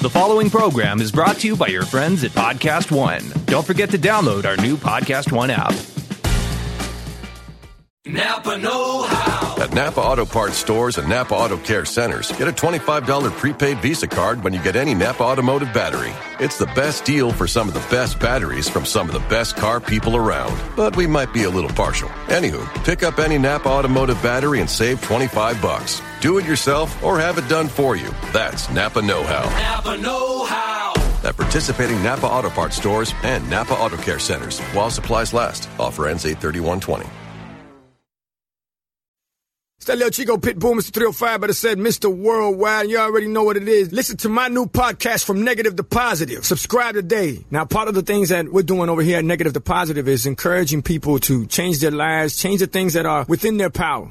The following program is brought to you by your friends at Podcast One. Don't forget to download our new Podcast One app. Napa Know How. At Napa Auto Parts stores and Napa Auto Care centers, get a $25 prepaid Visa card when you get any Napa Automotive battery. It's the best deal for some of the best batteries from some of the best car people around. But we might be a little partial. Anywho, pick up any Napa Automotive battery and save 25 bucks. Do it yourself or have it done for you. That's Napa Know How. Napa Know How. At participating Napa Auto Parts stores and Napa Auto Care centers while supplies last. Offer ends 83120. It's that little Chico Pitbull, Mr. 305, but it said Mr. Worldwide, you already know what it is. Listen to my new podcast, From Negative to Positive. Subscribe today. Now, part of the things that we're doing over here at Negative to Positive is encouraging people to change their lives, change the things that are within their power.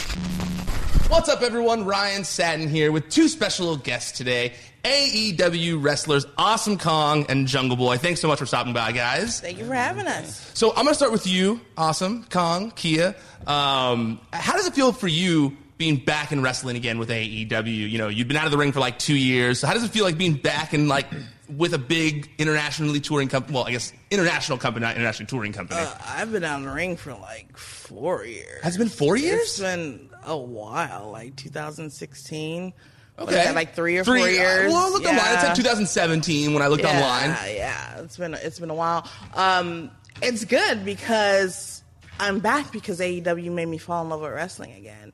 What's up, everyone? Ryan Satin here with two special guests today AEW wrestlers Awesome Kong and Jungle Boy. Thanks so much for stopping by, guys. Thank you for having us. So, I'm going to start with you, Awesome Kong, Kia. Um, how does it feel for you being back in wrestling again with AEW? You know, you've been out of the ring for like two years. So, how does it feel like being back in like with a big internationally touring company? Well, I guess international company, not internationally touring company. Uh, I've been out in the ring for like four years. Has it been four years? It's been a while, like 2016. Okay. that, like three or Three- four uh, years. well, I looked online. It's like 2017 when I looked yeah, online. Yeah, it's been it's been a while. Um, it's good because I'm back because AEW made me fall in love with wrestling again,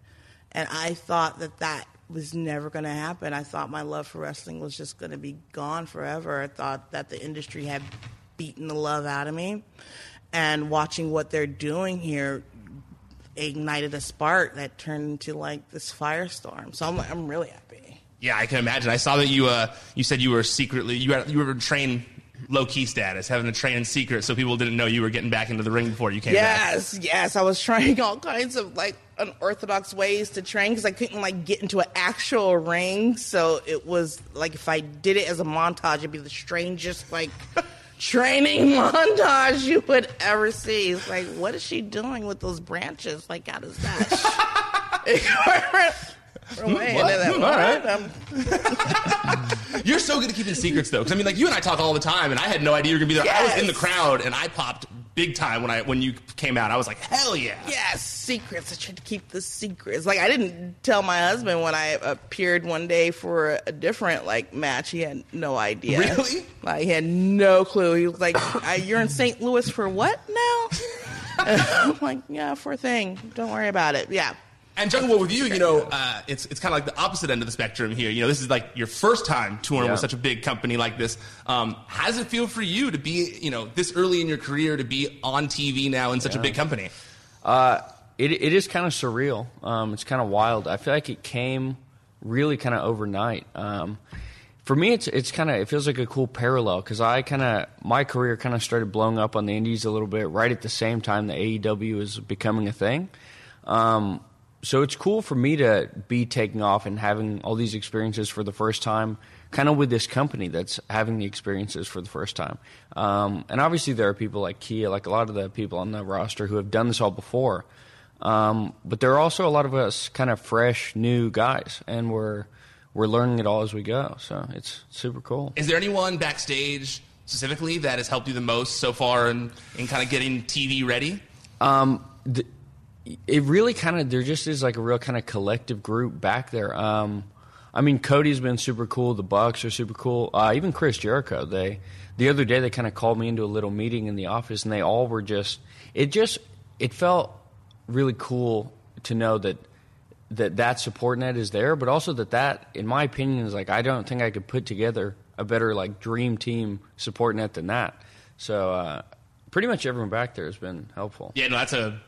and I thought that that was never going to happen. I thought my love for wrestling was just going to be gone forever. I thought that the industry had beaten the love out of me, and watching what they're doing here ignited a spark that turned into like this firestorm. So I'm I'm really happy. Yeah, I can imagine. I saw that you uh, you said you were secretly you had, you were trained low key status, having to train in secret, so people didn't know you were getting back into the ring before you came back. Yes, yes. I was trying all kinds of like unorthodox ways to train because I couldn't like get into an actual ring. So it was like if I did it as a montage, it'd be the strangest like training montage you would ever see. It's like, what is she doing with those branches? Like, how does that? Away, and then that- all Um, You're so good at keeping secrets, though. Because I mean, like you and I talk all the time, and I had no idea you were gonna be there. I was in the crowd, and I popped big time when I when you came out. I was like, hell yeah. Yes, secrets. I tried to keep the secrets. Like I didn't tell my husband when I appeared one day for a different like match. He had no idea. Really? Like he had no clue. He was like, "You're in St. Louis for what now?" I'm like, "Yeah, for a thing. Don't worry about it." Yeah. And Jungle Boy, with you, you know, uh, it's it's kind of like the opposite end of the spectrum here. You know, this is like your first time touring Yeah. with such a big company like this. Um, how does it feel for you to be, you know, this early in your career to be on TV now in such a big company? Uh, it, it is kind of surreal. Um, it's kind of wild. I feel like it came really kind of overnight. Um, for me, it's it's kind of it feels like a cool parallel because I kind of my career kind of started blowing up on the indies a little bit right at the same time the AEW was becoming a thing. Um, so it's cool for me to be taking off and having all these experiences for the first time, kind of with this company that's having the experiences for the first time. Um, and obviously, there are people like Kia, like a lot of the people on the roster who have done this all before. Um, but there are also a lot of us kind of fresh, new guys, and we're we're learning it all as we go. So it's super cool. Is there anyone backstage specifically that has helped you the most so far in, in kind of getting TV ready? Um, th- it really kind of there just is like a real kind of collective group back there. Um, I mean, Cody's been super cool. The Bucks are super cool. Uh, even Chris Jericho. They the other day they kind of called me into a little meeting in the office, and they all were just. It just it felt really cool to know that that that support net is there, but also that that, in my opinion, is like I don't think I could put together a better like dream team support net than that. So uh, pretty much everyone back there has been helpful. Yeah, no, that's a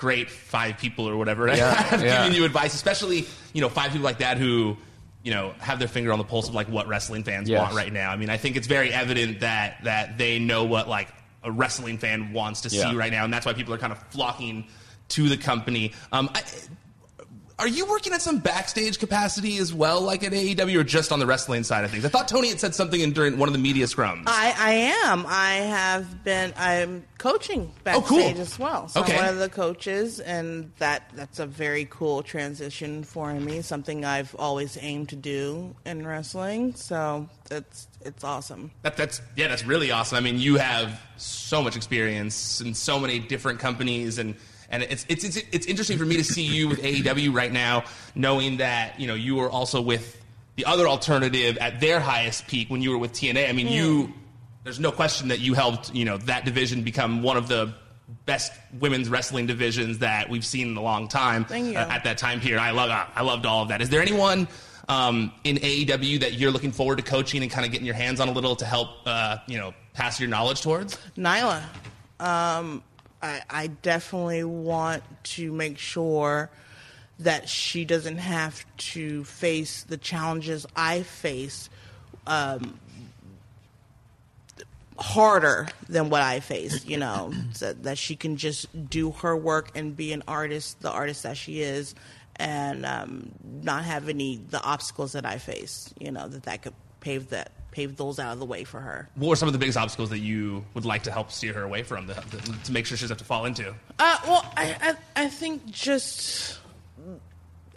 great five people or whatever Yeah, have yeah. giving you advice, especially you know five people like that who you know have their finger on the pulse of like what wrestling fans Yes. want right now. I mean, I think it's very evident that that they know what like a wrestling fan wants to Yeah. see right now, and that's why people are kind of flocking to the company. Um, I, are you working at some backstage capacity as well, like at AEW, or just on the wrestling side of things? I thought Tony had said something in, during one of the media scrums. I, I am. I have been. I'm coaching Oh, cool. backstage as well. So Okay. I'm one of the coaches, and that that's a very cool transition for me. Something I've always aimed to do in wrestling. So it's it's awesome. That, that's yeah, that's really awesome. I mean, you have so much experience in so many different companies, and and it's it's it's, it's interesting for me to see you with AEW right now, knowing that you know you were also with the other alternative at their highest peak when you were with TNA. I mean, you there's no question that you helped you know that division become one of the best women's wrestling divisions that we've seen in a long time Thank you. uh, at that time period. I love I loved all of that. Is there anyone um, in AEW that you're looking forward to coaching and kind of getting your hands on a little to help uh, you know pass your knowledge towards? Nyla, um, I, I definitely want to make sure that she doesn't have to face the challenges I face um, harder than what I faced, you know, so that she can just do her work and be an artist, the artist that she is, and um, not have any the obstacles that I face, you know, that that could pave that pave those out of the way for her. What are some of the biggest obstacles that you would like to help steer her away from to, to, to make sure she doesn't have to fall into? Uh, well, I, I, I think just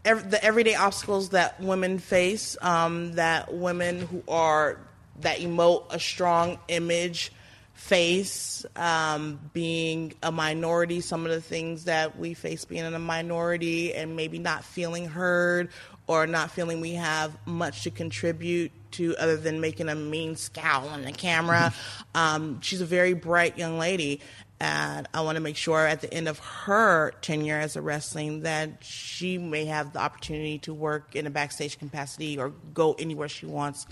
ev- the everyday obstacles that women face, um, that women who are that emote a strong image face, um, being a minority, some of the things that we face being in a minority and maybe not feeling heard or not feeling we have much to contribute to other than making a mean scowl on the camera. um, she's a very bright young lady and I want to make sure at the end of her tenure as a wrestling that she may have the opportunity to work in a backstage capacity or go anywhere she wants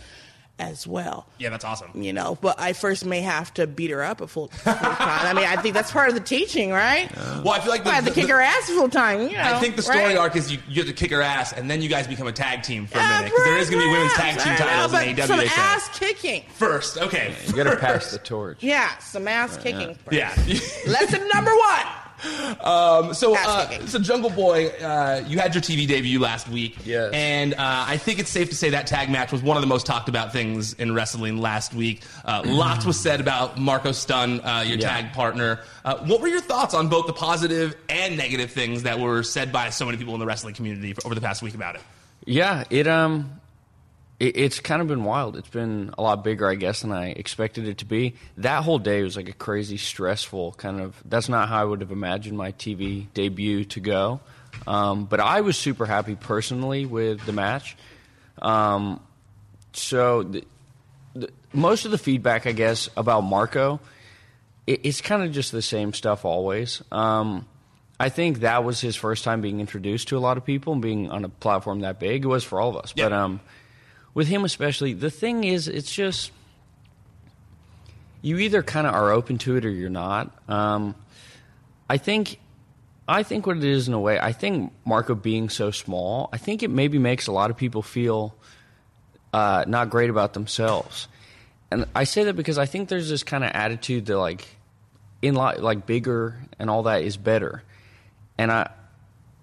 as well. Yeah, that's awesome. You know, but I first may have to beat her up a full, full time. I mean, I think that's part of the teaching, right? Well, I feel like the, I have to the- kick her ass full time. You know, I think the story right? arc is you, you have to kick her ass, and then you guys become a tag team for a minute because there is going to be women's tag team titles know, in but AEW. Some they ass kicking. First, okay. You got to pass the torch. Yeah, some ass kicking. first. Yeah. Lesson number one. Um, so, uh, so Jungle Boy, uh, you had your TV debut last week, Yes. and uh, I think it's safe to say that tag match was one of the most talked about things in wrestling last week. Uh, lots was said about Marko Stunt, uh, your Yeah. tag partner. Uh, what were your thoughts on both the positive and negative things that were said by so many people in the wrestling community over the past week about it? Yeah, it um, it, it's kind of been wild. It's been a lot bigger, I guess, than I expected it to be. That whole day was like a crazy, stressful kind of. That's not how I would have imagined my TV debut to go. Um, but I was super happy personally with the match. Um, so the, the, most of the feedback, I guess, about Marko, it, it's kind of just the same stuff always. Um, I think that was his first time being introduced to a lot of people and being on a platform that big. It was for all of us, but um, with him especially, the thing is, it's just you either kind of are open to it or you're not. Um, I think. I think what it is in a way, I think Marko being so small, I think it maybe makes a lot of people feel uh, not great about themselves. And I say that because I think there's this kind of attitude that like in li- like bigger and all that is better. And I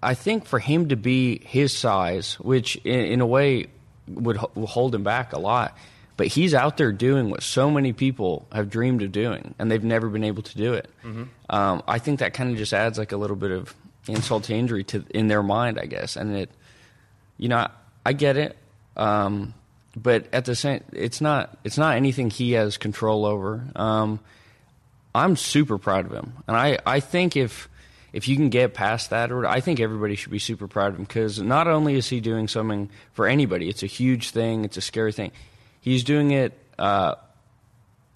I think for him to be his size, which in, in a way would hold him back a lot, but he's out there doing what so many people have dreamed of doing, and they've never been able to do it. Um, I think that kind of just adds like a little bit of insult to injury to in their mind, I guess. And it, you know, I, I get it, um, but at the same, it's not it's not anything he has control over. Um, I'm super proud of him, and I, I think if if you can get past that, or I think everybody should be super proud of him because not only is he doing something for anybody, it's a huge thing, it's a scary thing. He's doing it. Uh,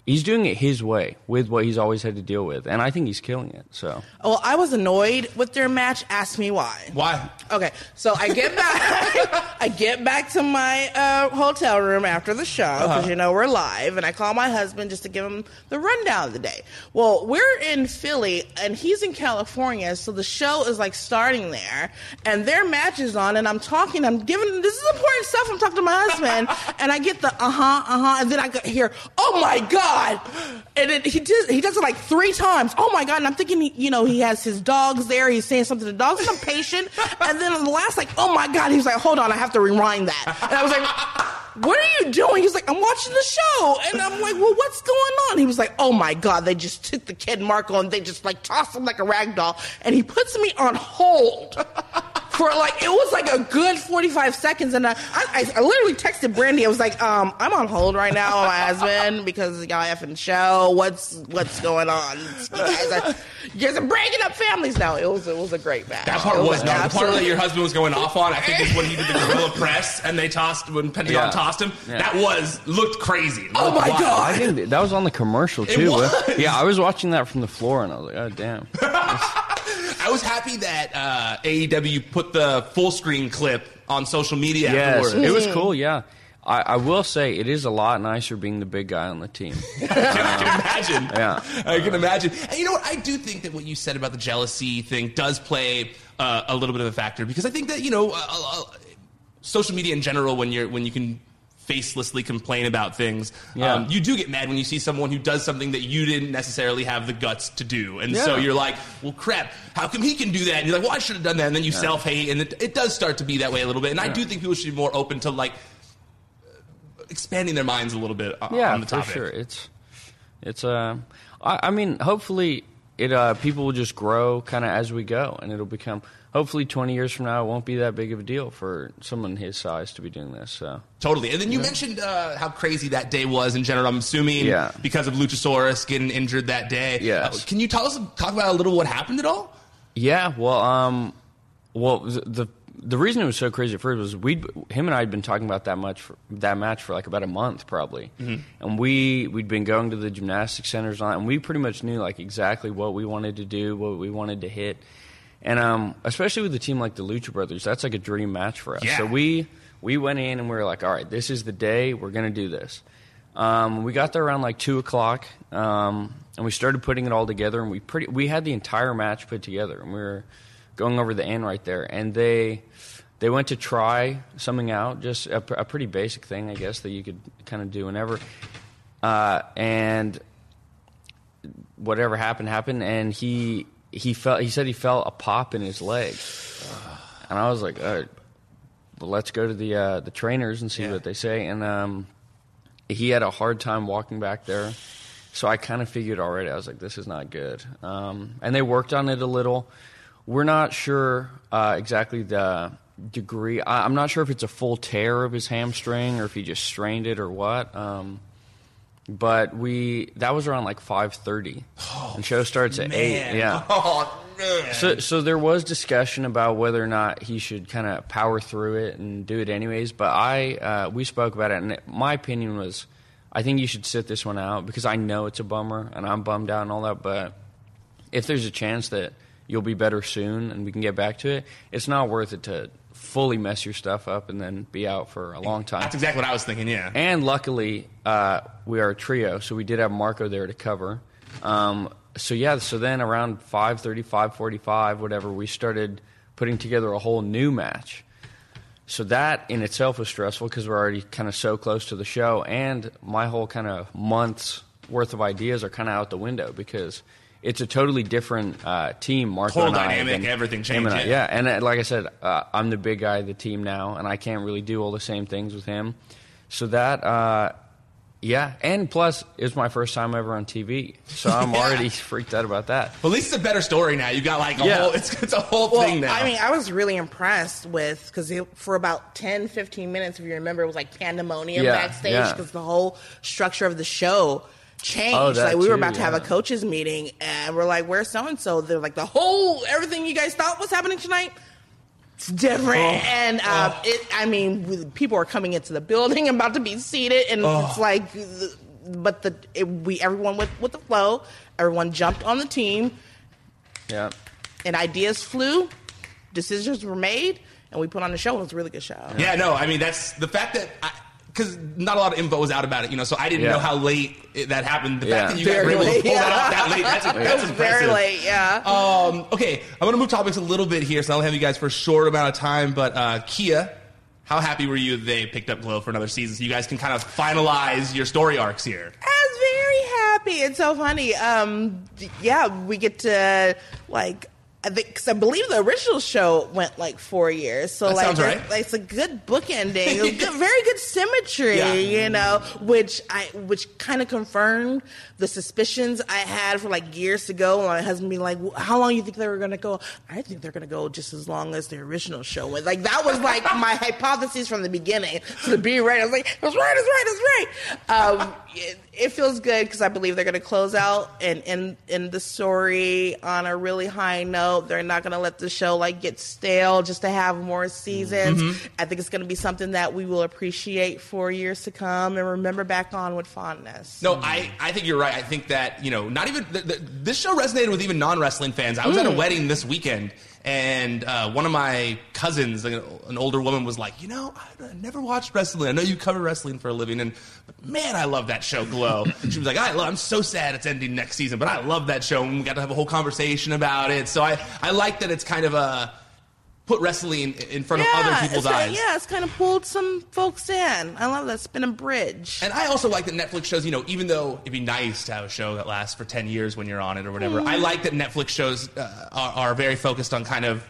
he's doing it his way with what he's always had to deal with, and I think he's killing it. So Well, I was annoyed with their match. Ask me why. Why? Okay, so I get back. I get back to my uh, hotel room after the show because Uh-huh. you know we're live, and I call my husband just to give him the rundown of the day. Well, we're in Philly, and he's in California, so the show is like starting there, and their match is on, and I'm talking. I'm giving this is important stuff. I'm talking to my husband, and I get the uh huh, uh huh, and then I go- hear, "Oh my god!" And it, he does he does it like three times. Oh my god! And I'm thinking, he, you know, he has his dogs there. He's saying something to the dogs, I'm patient. And then on the last, like, oh my god, he's like, hold on, I have to rewind that. And I was like, what are you doing? He's like, I'm watching the show. And I'm like, well, what's going on? He was like, oh my god, they just took the kid Marko and they just like tossed him like a rag doll. And he puts me on hold for like it was like a good 45 seconds and I, I, I literally texted Brandi i was like um, i'm on hold right now with my husband because y'all effing show what's what's going on you guys are, you guys are breaking up families now it was it was a great match That part It was, no, the part that your husband was going off on. I think is when he did the gorilla press and they tossed when Pentagon Yeah. tossed him. Yeah. That was looked crazy. Oh my wild. God. I think that was on the commercial It too. was. Yeah, I was watching that from the floor, and I was like, oh damn. I was happy that uh, AEW put the full screen clip on social media Yes, afterwards. it was cool. Yeah, I, I will say it is a lot nicer being the big guy on the team. I can imagine. Yeah. I can imagine. And you know what? I do think that what you said about the jealousy thing does play uh, a little bit of a factor because I think that you know, uh, uh, social media in general, when you're when you can facelessly complain about things, Yeah. um, you do get mad when you see someone who does something that you didn't necessarily have the guts to do, and so you're like, well, crap, how come he can do that? And you're like, well, I should have done that, and then you self hate, and it, it does start to be that way a little bit. And I do think people should be more open to like expanding their minds a little bit on, yeah, on the for sure. It's it's uh, I, I mean, hopefully it uh, people will just grow kind of as we go, and it'll become. Hopefully, twenty years from now, it won't be that big of a deal for someone his size to be doing this. So Totally. And then you mentioned uh, how crazy that day was in general. I'm assuming Yeah. because of Luchasaurus getting injured that day. Yes. Uh, can you tell us talk about a little what happened at all? Yeah, well, um, well, the the, the reason it was so crazy at first was we, him and I had been talking about that much for, that match for like about a month probably, and we we'd been going to the gymnastics centers on, and we pretty much knew like exactly what we wanted to do, what we wanted to hit, and um, especially with a team like the Lucha Brothers, that's like a dream match for us. Yeah. So we we went in and we were like, all right, this is the day we're gonna do this. Um, we got there around like two o'clock, um, and we started putting it all together. And we pretty we had the entire match put together, and we were going over the end right there. And they they went to try something out, just a, a pretty basic thing, I guess, that you could kind of do whenever. Uh, and whatever happened happened, and he he felt he said he felt a pop in his leg, and I was like, all right, well, let's go to the uh, the trainers and see what they say. And um, he had a hard time walking back there. So I kind of figured already. I was like, this is not good. Um, and they worked on it a little. We're not sure uh, exactly the degree. I, I'm not sure if it's a full tear of his hamstring or if he just strained it or what. Um, but we that was around like 5:30, and show starts at eight. Yeah. Oh man. So, so there was discussion about whether or not he should kind of power through it and do it anyways. But I, uh, we spoke about it, and my opinion was, I think you should sit this one out because I know it's a bummer, and I'm bummed out and all that. But if there's a chance that you'll be better soon and we can get back to it, it's not worth it to fully mess your stuff up and then be out for a long time. That's exactly what I was thinking. Yeah. And luckily, uh, we are a trio, so we did have Marko there to cover. Um, so yeah, so then around 5:30, 5:45, whatever, we started putting together a whole new match. So that in itself was stressful because we're already kind of so close to the show, and my whole kind of month's worth of ideas are kind of out the window because it's a totally different uh, team. Marko Whole and I, dynamic, than everything him and I. yeah. yeah, and uh, like I said, uh, I'm the big guy of the team now, and I can't really do all the same things with him. So that, uh, yeah, and plus, it's my first time ever on TV, so I'm Yeah. already freaked out about that. But at least it's a better story now. You got like a Yeah. whole. It's, it's a whole Well, thing now. I mean, I was really impressed with because for about 10, 15 minutes, if you remember, it was like pandemonium Yeah, backstage yeah. because the whole structure of the show changed. Oh, like we were too, about to have a coaches meeting, and we're like, "Where's so and so?" They're like, "The whole everything you guys thought was happening tonight." It's different, Oh. and um, it. I mean, people are coming into the building, about to be seated, and Oh. it's like, but the it, we everyone went with the flow. Everyone jumped on the team Yeah. and ideas flew, decisions were made, and we put on the show. It was a really good show. Yeah, no, I mean that's the fact that because not a lot of info was out about it, you know. So I didn't Yeah. know how late it, that happened. The Yeah. fact that you guys Very were able to late, pull that off that late, that's, that's was impressive. very late, yeah. Um, okay, I'm gonna move topics a little bit here, so I'll have you guys for a short amount of time. But uh, Kia, how happy were you that they picked up Glow for another season, so you guys can kind of finalize your story arcs here? I was very happy. It's so funny. Um, yeah, we get to like. I think because I believe the original show went like four years, so That like sounds it's, right. like, it's a good bookending, It's good, very good symmetry, Yeah. you know, which I which kind of confirmed the suspicions I had for like years to go. My husband being like, "How long do you think they were going to go?" I think they're going to go just as long as the original show went. Like that was like my hypothesis from the beginning. So to be right, I was like, "That's right, that's right, that's right." Um, it, it feels good because I believe they're going to close out and end in the story on a really high note. They're not going to let the show like get stale just to have more seasons. Mm-hmm. I think it's going to be something that we will appreciate for years to come and remember back on with fondness. No, I, I think you're right. I think that, you know, not even th- th- this show resonated with even non wrestling fans. I was at a wedding this weekend, and uh, one of my cousins, an older woman, was like, you know, I, never watched wrestling. I know you cover wrestling for a living, and but man, I love that show, Glow. she was like, I love, I'm so sad it's ending next season, but I love that show, and we got to have a whole conversation about it. So I, I like that it's kind of a put wrestling in front of other people's eyes. yeah, it's kind of pulled some folks in. I love that. It's been a bridge. And I also like that Netflix shows, you know, even though it'd be nice to have a show that lasts for 10 years when you're on it or whatever, Mm. I like that Netflix shows uh, are, are very focused on kind of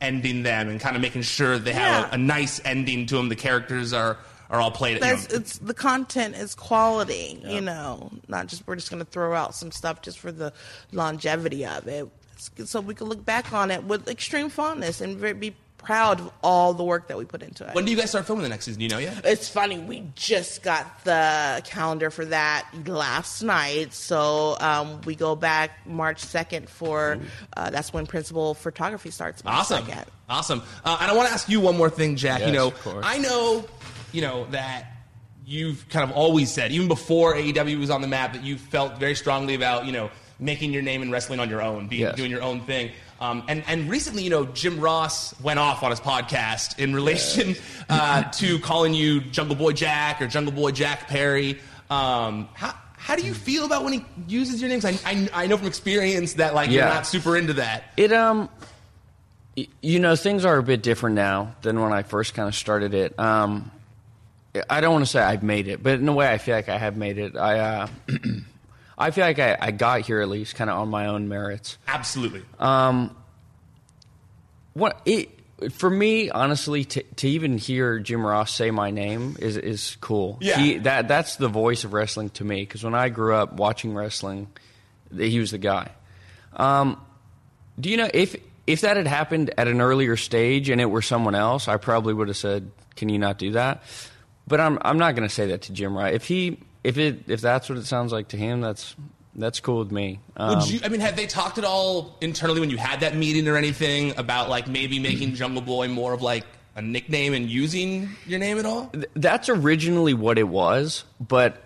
ending them and kind of making sure they have Yeah. a, a nice ending to them. The characters are, are all played. You know, it's the content is quality, you know, not just we're just going to throw out some stuff just for the longevity of it, so we can look back on it with extreme fondness and very, be proud of all the work that we put into it. when do you guys start filming the next season? Do you know yet? It's funny. We just got the calendar for that last night, so um, we go back March second for uh, that's when principal photography starts. March Awesome. 2nd. Awesome. Uh, and I want to ask you one more thing, Jack. you know, of course. I know, you know, that you've kind of always said, even before AEW was on the map, that you felt very strongly about, you know, making your name in wrestling on your own, being, Yes. doing your own thing. Um, and, and recently, you know, Jim Ross went off on his podcast in relation uh, to calling you Jungle Boy Jack or Jungle Boy Jack Perry. Um, how, how do you feel about when he uses your names? I, I, I know from experience that, like, you're not super into that. It um, you know, things are a bit different now than when I first kind of started it. Um, I don't want to say I've made it, but in a way, I feel like I have made it. I uh, I feel like I, I got here at least kind of on my own merits. Absolutely. What it for me, honestly, to, to even hear Jim Ross say my name is is cool. Yeah. He, that that's the voice of wrestling to me because when I grew up watching wrestling, he was the guy. Um, do you know if if that had happened at an earlier stage and it were someone else, I probably would have said, "Can you not do that?" But I'm I'm not going to say that to Jim Ross. If he if it if that's what it sounds like to him, that's that's cool with me. Um, Would you? I mean, had they talked at all internally when you had that meeting or anything about like maybe making Jungle Boy more of like a nickname and using your name at all? th- that's originally what it was, but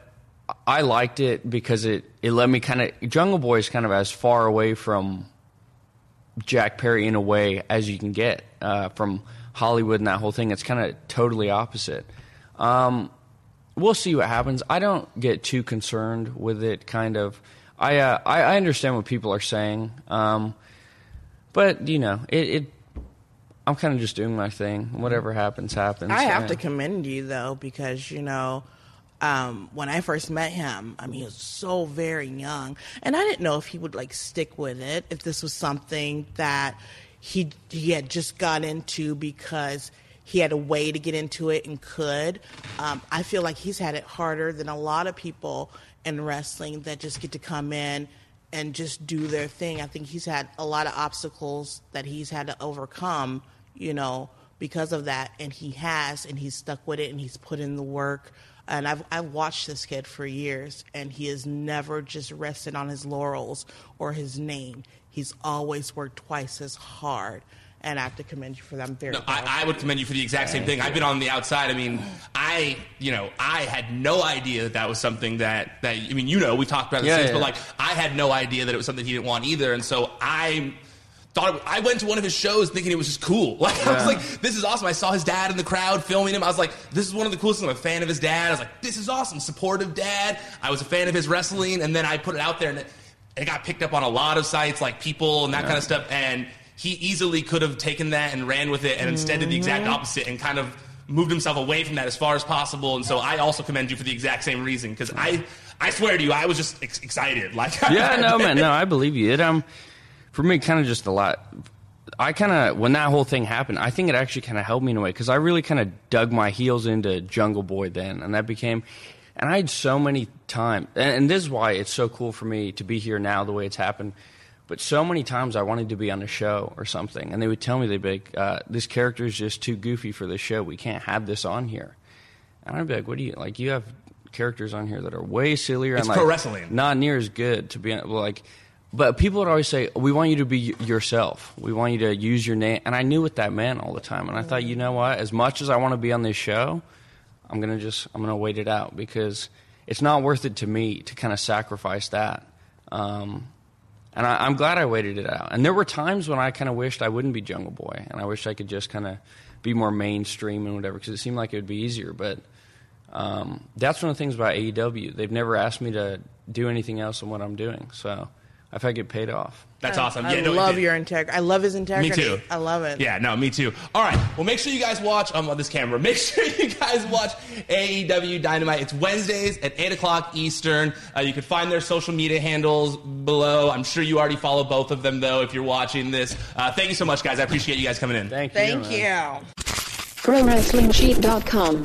I liked it because it it let me kind of Jungle Boy is kind of as far away from Jack Perry in a way as you can get uh, from Hollywood and that whole thing. It's kind of totally opposite. Um, we'll see what happens. I don't get too concerned with it. Kind of, I uh, I, I understand what people are saying, um, but you know, it. it I'm kind of just doing my thing. Whatever happens, happens. I have Yeah. to commend you though because you know um, when I first met him, I mean he was so very young, and I didn't know if he would like stick with it. If this was something that he he had just got into because he had a way to get into it and could. Um, I feel like he's had it harder than a lot of people in wrestling that just get to come in and just do their thing. I think he's had a lot of obstacles that he's had to overcome, you know, because of that. And he has, and he's stuck with it, and he's put in the work. And I've I've watched this kid for years, and he has never just rested on his laurels or his name. He's always worked twice as hard, and I have to commend you for that. I'm very No. I, I would commend you for the exact same thing. I've been on the outside. I mean, I, you know, I had no idea that that was something that, that I mean, you know, we talked about this, Yeah, since, yeah. but like, I had no idea that it was something he didn't want either. And so I thought, it, I went to one of his shows thinking it was just cool. Like, I was like, this is awesome. I saw his dad in the crowd filming him. I was like, this is one of the coolest things. I'm a fan of his dad. I was like, this is awesome. Supportive dad. I was a fan of his wrestling. And then I put it out there and it, it got picked up on a lot of sites, like people and that kind of stuff. And he easily could have taken that and ran with it and instead did the exact opposite and kind of moved himself away from that as far as possible. And so I also commend you for the exact same reason because I, I swear to you, I was just ex- excited. Like, yeah, no, man, no, I believe you. It um, for me, kind of just a lot. I kind of when that whole thing happened, I think it actually kind of helped me in a way because I really kind of dug my heels into Jungle Boy then, and that became. And I had so many times, and, and this is why it's so cool for me to be here now, the way it's happened. But so many times I wanted to be on a show or something, and they would tell me they'd be like, uh, "This character is just too goofy for this show. We can't have this on here." And I'd be like, "What do you like? You have characters on here that are way sillier It's and like wrestling. not near as good to be like." But people would always say, "We want you to be y- yourself. We want you to use your name." And I knew what that meant all the time. And I thought, you know what? As much as I want to be on this show, I'm gonna just I'm gonna wait it out because it's not worth it to me to kind of sacrifice that. Um, and I, I'm glad I waited it out. And there were times when I kind of wished I wouldn't be Jungle Boy, and I wish I could just kind of be more mainstream and whatever, because it seemed like it would be easier. But um, that's one of the things about AEW. They've never asked me to do anything else than what I'm doing, so I feel like it paid off. That's awesome. I Yeah, no, love your integrity. I love his integrity. Me integrity. too. I love it. Yeah, no, me too. All right. Well, make sure you guys watch um, on this camera. Make sure you guys watch AEW Dynamite. It's Wednesdays at 8 o'clock Eastern. Uh, you can find their social media handles below. I'm sure you already follow both of them, though, if you're watching this. Uh, thank you so much, guys. I appreciate you guys coming in. Thank you. Thank man. you. ProWrestlingSheet.com.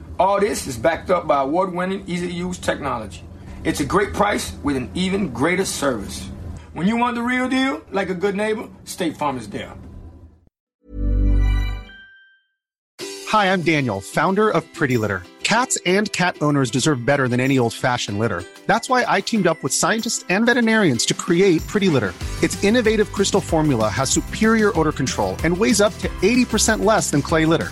All this is backed up by award winning, easy to use technology. It's a great price with an even greater service. When you want the real deal, like a good neighbor, State Farm is there. Hi, I'm Daniel, founder of Pretty Litter. Cats and cat owners deserve better than any old fashioned litter. That's why I teamed up with scientists and veterinarians to create Pretty Litter. Its innovative crystal formula has superior odor control and weighs up to 80% less than clay litter.